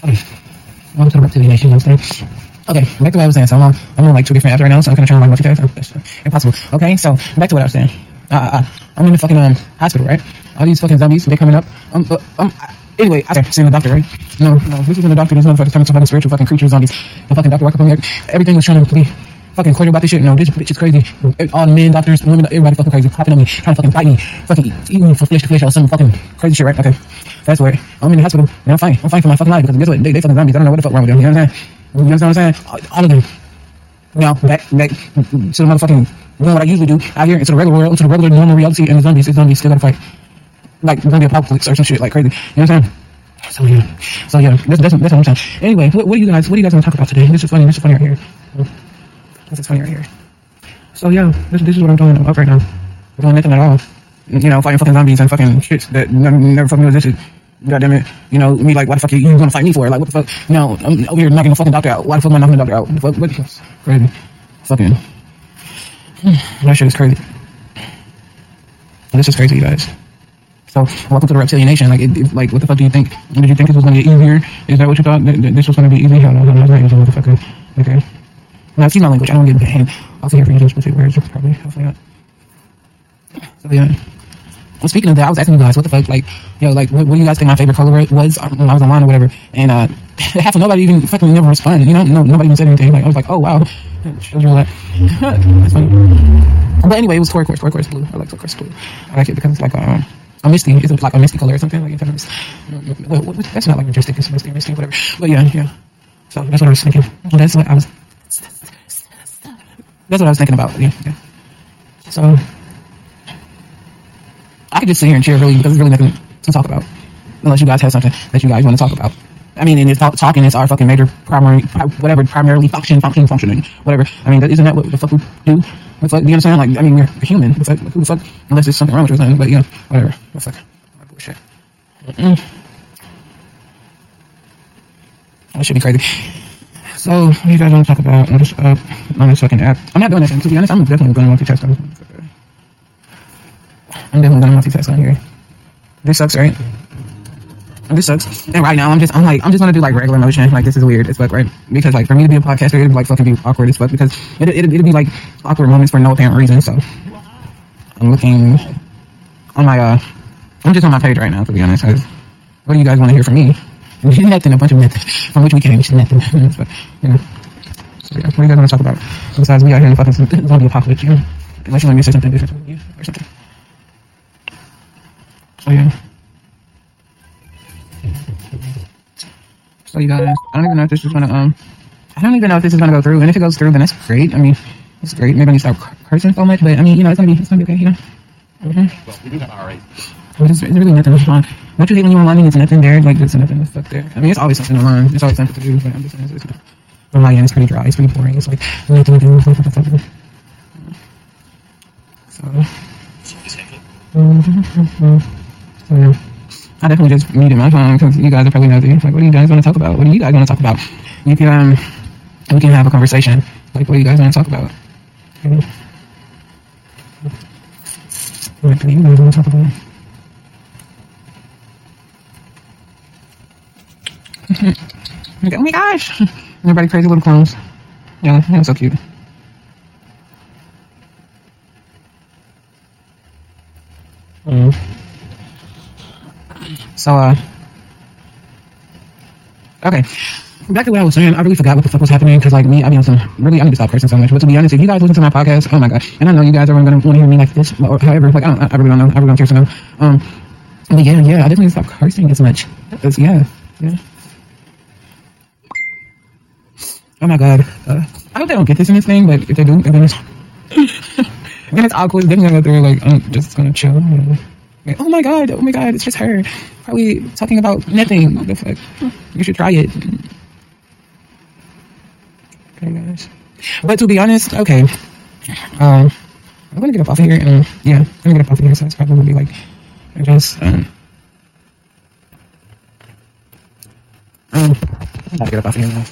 Welcome to the Reptilian Nation, you know I'm? Okay, back to what I was saying. So I'm on, I'm on like two different apps right now, so I'm gonna try to like multitask. That's impossible. Okay, so back to what I was saying. Uh, uh, uh, I'm in the fucking um hospital, right? All these fucking zombies, they're coming up. Um, uh, um, uh, anyway, okay, seeing the doctor, right? No, no, this isn't the doctor. This motherfucker's turning into fucking spiritual fucking creature zombies. The fucking doctor walked up on me. Everything was trying to be fucking clear about this shit. No, this bitch is crazy. All the men, doctors, women, everybody fucking crazy, popping on me, trying to fucking bite me, fucking eat, eat me for flesh to flesh or some fucking crazy shit, right? Okay, that's where I'm in the hospital and I'm fine. I'm fine for my fucking life because guess what? They, they fucking zombies. I don't know what the fuck wrong with them. You know what I'm saying? You understand what I'm saying? All, of them. Now, back, back to the motherfucking doing what I usually do out here into the regular world, into the regular normal reality, and the zombies, the zombies still gotta fight. Like zombie apocalypse or some shit like crazy. You know what I'm saying? So yeah, so yeah, that's, that's, that's what I'm saying. Anyway, what, what do you guys, what do you guys to talk about today? This is funny. This is funny right here. This is funny right here. So yeah, this, this is what I'm doing up right now. I'm doing nothing at all. You know, fighting fucking zombies and fucking shit that never, fucking existed. God damn it. You know, me like, what the fuck are you gonna fight me for? it? Like, what the fuck? You know, I'm over here knocking the fucking doctor out. Why the fuck am I knocking the doctor out? What the fuck? What fuck? Crazy. Fucking. That shit is crazy. This is crazy, you guys. So, welcome to the Reptilian Nation. Like, it, it, like, what the fuck do you think? Did you think this was gonna get easier? Is that what you thought? That, that this was gonna be easy? Hell no, no, no, no, no, motherfucker. Okay. Now, see my language. I don't get pain. I'll see here for you, specific words. Probably. Hopefully not. So, yeah. Well, speaking of that, I was asking you guys, what the fuck, like, yo, like, what, what do you guys think my favorite color was when I was online or whatever? And, uh, half of nobody even fucking never responded, you know? No, nobody even said anything. Like, I was like, oh, wow. Shows you that. That's funny. But anyway, it was turquoise, turquoise blue. I like turquoise blue. I like it because it's like, um, a misty, it's like a misty color or something. Like, it's, well, what, that's not like majestic, it's misty, misty, whatever. But yeah, yeah. So that's what I was thinking. That's what I was, that's what I was thinking about, yeah. So, I could just sit here and cheer really because there's really nothing to talk about. Unless you guys have something that you guys want to talk about. I mean, and it's talk, talking is our fucking major primary, whatever, primarily function, function, functioning, whatever. I mean, isn't that what the fuck we do? It's like, you understand? Like, I mean, we're human. It's like, who the fuck? Unless there's something wrong with you, but yeah, whatever. That's like, bullshit. Mm-mm. That should be crazy. So, you guys want to talk about? I'm just uh, on this fucking app. I'm not doing anything. To be honest, I'm definitely going to multitask. On here. I'm definitely going to multitask on here. This sucks, right? This sucks. And right now, I'm just, I'm like, I'm just gonna do like regular motion. Like, this is weird as fuck, right? Because like, for me to be a podcaster, it'd be like fucking be awkward as fuck because it, it, it'd be like awkward moments for no apparent reason. So, I'm looking on my, uh, I'm just on my page right now, to be honest. What do you guys want to hear from me? Nothing, a bunch of nothing from which we came, just nothing. but, you know. So, yeah, what do you guys to talk about? Besides, we out here in the fucking zombie apocalypse, you know? Unless you want me to say something different yeah, or something. So, yeah. So you guys, I don't even know if this is gonna um, I don't even know if this is gonna go through. And if it goes through, then that's great. I mean, it's great. Maybe I need to start cursing so much, but I mean, you know, it's gonna be, it's gonna be okay. You know. Mm-hmm. Well, we do have RA. But it's, it's really nothing. It's fine. What you hate when you're online and it's nothing there? Like there's nothing. It's stuck there. I mean, it's always something online. It's always something to do. But I'm just saying, it's, it's, online it's pretty dry. It's pretty boring. It's like nothing to do. It's nothing to. So. Mm-hmm. I definitely just muted my phone because you guys are probably nosy. Like, what do you guys want to talk about? What do you guys want to talk about? You can, um, we can have a conversation. Like, what you guys want to talk about? What do you guys want to talk about? Like, oh my gosh! Everybody crazy little clones. Yeah, that was so cute. Mm. So, uh, okay. Back to what I was saying, I really forgot what the fuck was happening because, like, me, I mean, some really, I need to stop cursing so much. But to be honest, if you guys listen to my podcast, oh my gosh, and I know you guys are going to want to hear me like this, or however, like, I, don't, I really don't know, I really don't care to know. Um, but yeah, yeah, I definitely need to stop cursing as much. Because, yeah, yeah. Oh my god, uh, I hope they don't get this in this thing, but if they do, then it's, then it's awkward. Then gonna through, like, I'm just gonna chill. Like, oh my god, oh my god, it's just her. Probably talking about nothing. What the fuck? You should try it. Okay, guys. But to be honest, okay. Um, I'm gonna get up off of here. And, yeah, I'm gonna get up off of here. So it's probably gonna be like, I just, um, um, I gotta get up off of here now.